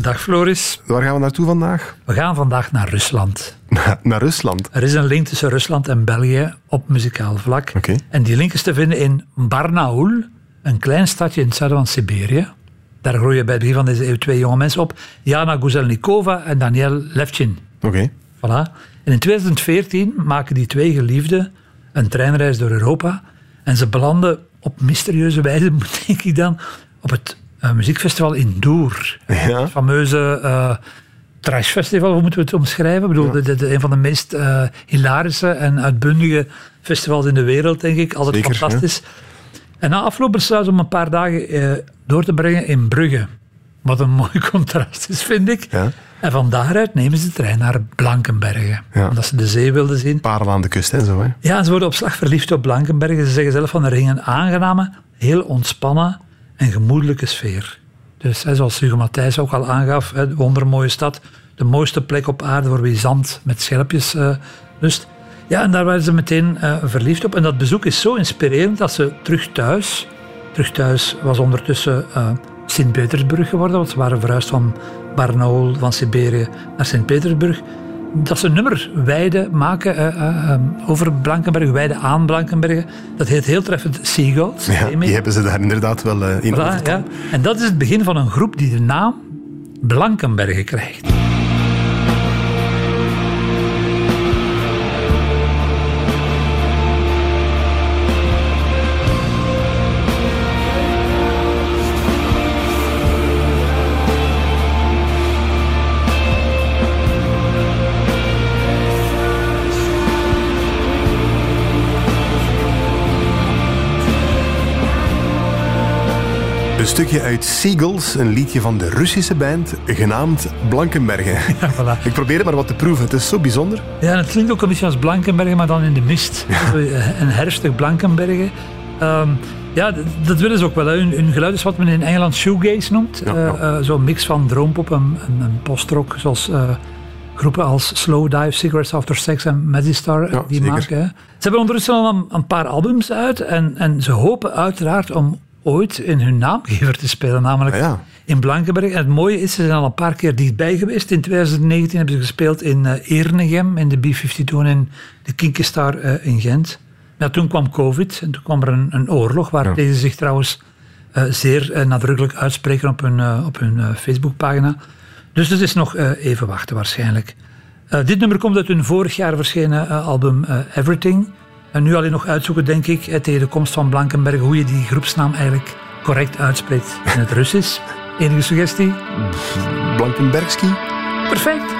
Dag Floris. Waar gaan we naartoe vandaag? We gaan vandaag naar Rusland. naar Rusland? Er is een link tussen Rusland en België op muzikaal vlak. Oké. En die link is te vinden in Barnaul, een klein stadje in het zuiden van Siberië. Daar groeien bij het begin van deze eeuw twee jonge mensen op. Jana Guzelnikova en Daniel Levchin. Oké. Voilà. En in 2014 maken die twee geliefden een treinreis door Europa. En ze belanden op mysterieuze wijze, denk ik dan, op het eh, muziekfestival in Doer. Ja. Het fameuze uh, trashfestival, hoe moeten we het omschrijven? Ik bedoel, de, de- de- een van de meest eh, hilarische en uitbundige festivals in de wereld, denk ik. Altijd Zeker, fantastisch. En na afloop besluiten ze om een paar dagen eh, door te brengen in Brugge. Wat een mooi contrast is, vind ik. Ja. En van daaruit nemen ze de trein naar Blankenberge. Ja. Omdat ze de zee wilden zien. Parel aan de kust en zo, hè? Ja, ze worden op slag verliefd op Blankenberge. Ze zeggen zelf van er ging een aangename, heel ontspannen en gemoedelijke sfeer. Dus zoals Hugo Matthijs ook al aangaf, hè, de wondermooie stad, de mooiste plek op aarde voor wie zand met schelpjes eh, lust. Ja, en daar waren ze meteen eh, verliefd op. En dat bezoek is zo inspirerend dat ze terug thuis, terug thuis was ondertussen eh Sint-Petersburg geworden, want ze waren verhuisd van Barnaul, van Siberië naar Sint-Petersburg dat ze een nummer Weide maken eh, eh, eh, over Blankenberg, Weide aan Blankenberg. Dat heet heel treffend Seagulls. Ja, die hebben ze daar inderdaad wel eh, in Voilà, ja. En dat is het begin van een groep die de naam Blankenbergen krijgt. Een stukje uit Seagulls, een liedje van de Russische band, genaamd Blankenbergen. Ja, voilà. Ik probeer het maar wat te proeven, het is zo bijzonder. Ja, het klinkt ook een beetje als Blankenbergen, maar dan in de mist. Eh, Een herfstig Blankenbergen. Ehm, ja, dat willen ze ook wel. Hun, hun geluid is wat men in Engeland shoegaze noemt. Ja, Eh, ja. eh, Zo'n mix van droompop en, en, en postrock, zoals groepen als Slow Dive, Cigarettes After Sex en Mazistar Ja, die zeker. maken. hè. Ze hebben ondertussen al een, een paar albums uit en, en ze hopen uiteraard om ooit in hun naamgever te spelen, namelijk Ah, ja. in Blankenberg. En het mooie is, ze zijn al een paar keer dichtbij geweest. In 2019 hebben ze gespeeld in eh Ernegem, in de B-52 en in de Kinkestar eh, in Gent. Ja, toen kwam COVID en toen kwam er een, een oorlog, waar Ja. deze zich trouwens eh, zeer nadrukkelijk uitspreken op hun, op hun Facebookpagina. Dus het is nog even wachten waarschijnlijk. Dit nummer komt uit hun vorig jaar verschenen album Everything. En nu alleen nog uitzoeken, denk ik, tegen de komst van Blankenberg, hoe je die groepsnaam eigenlijk correct uitspreekt in het Russisch. Enige suggestie? Blankenbergski. Perfect.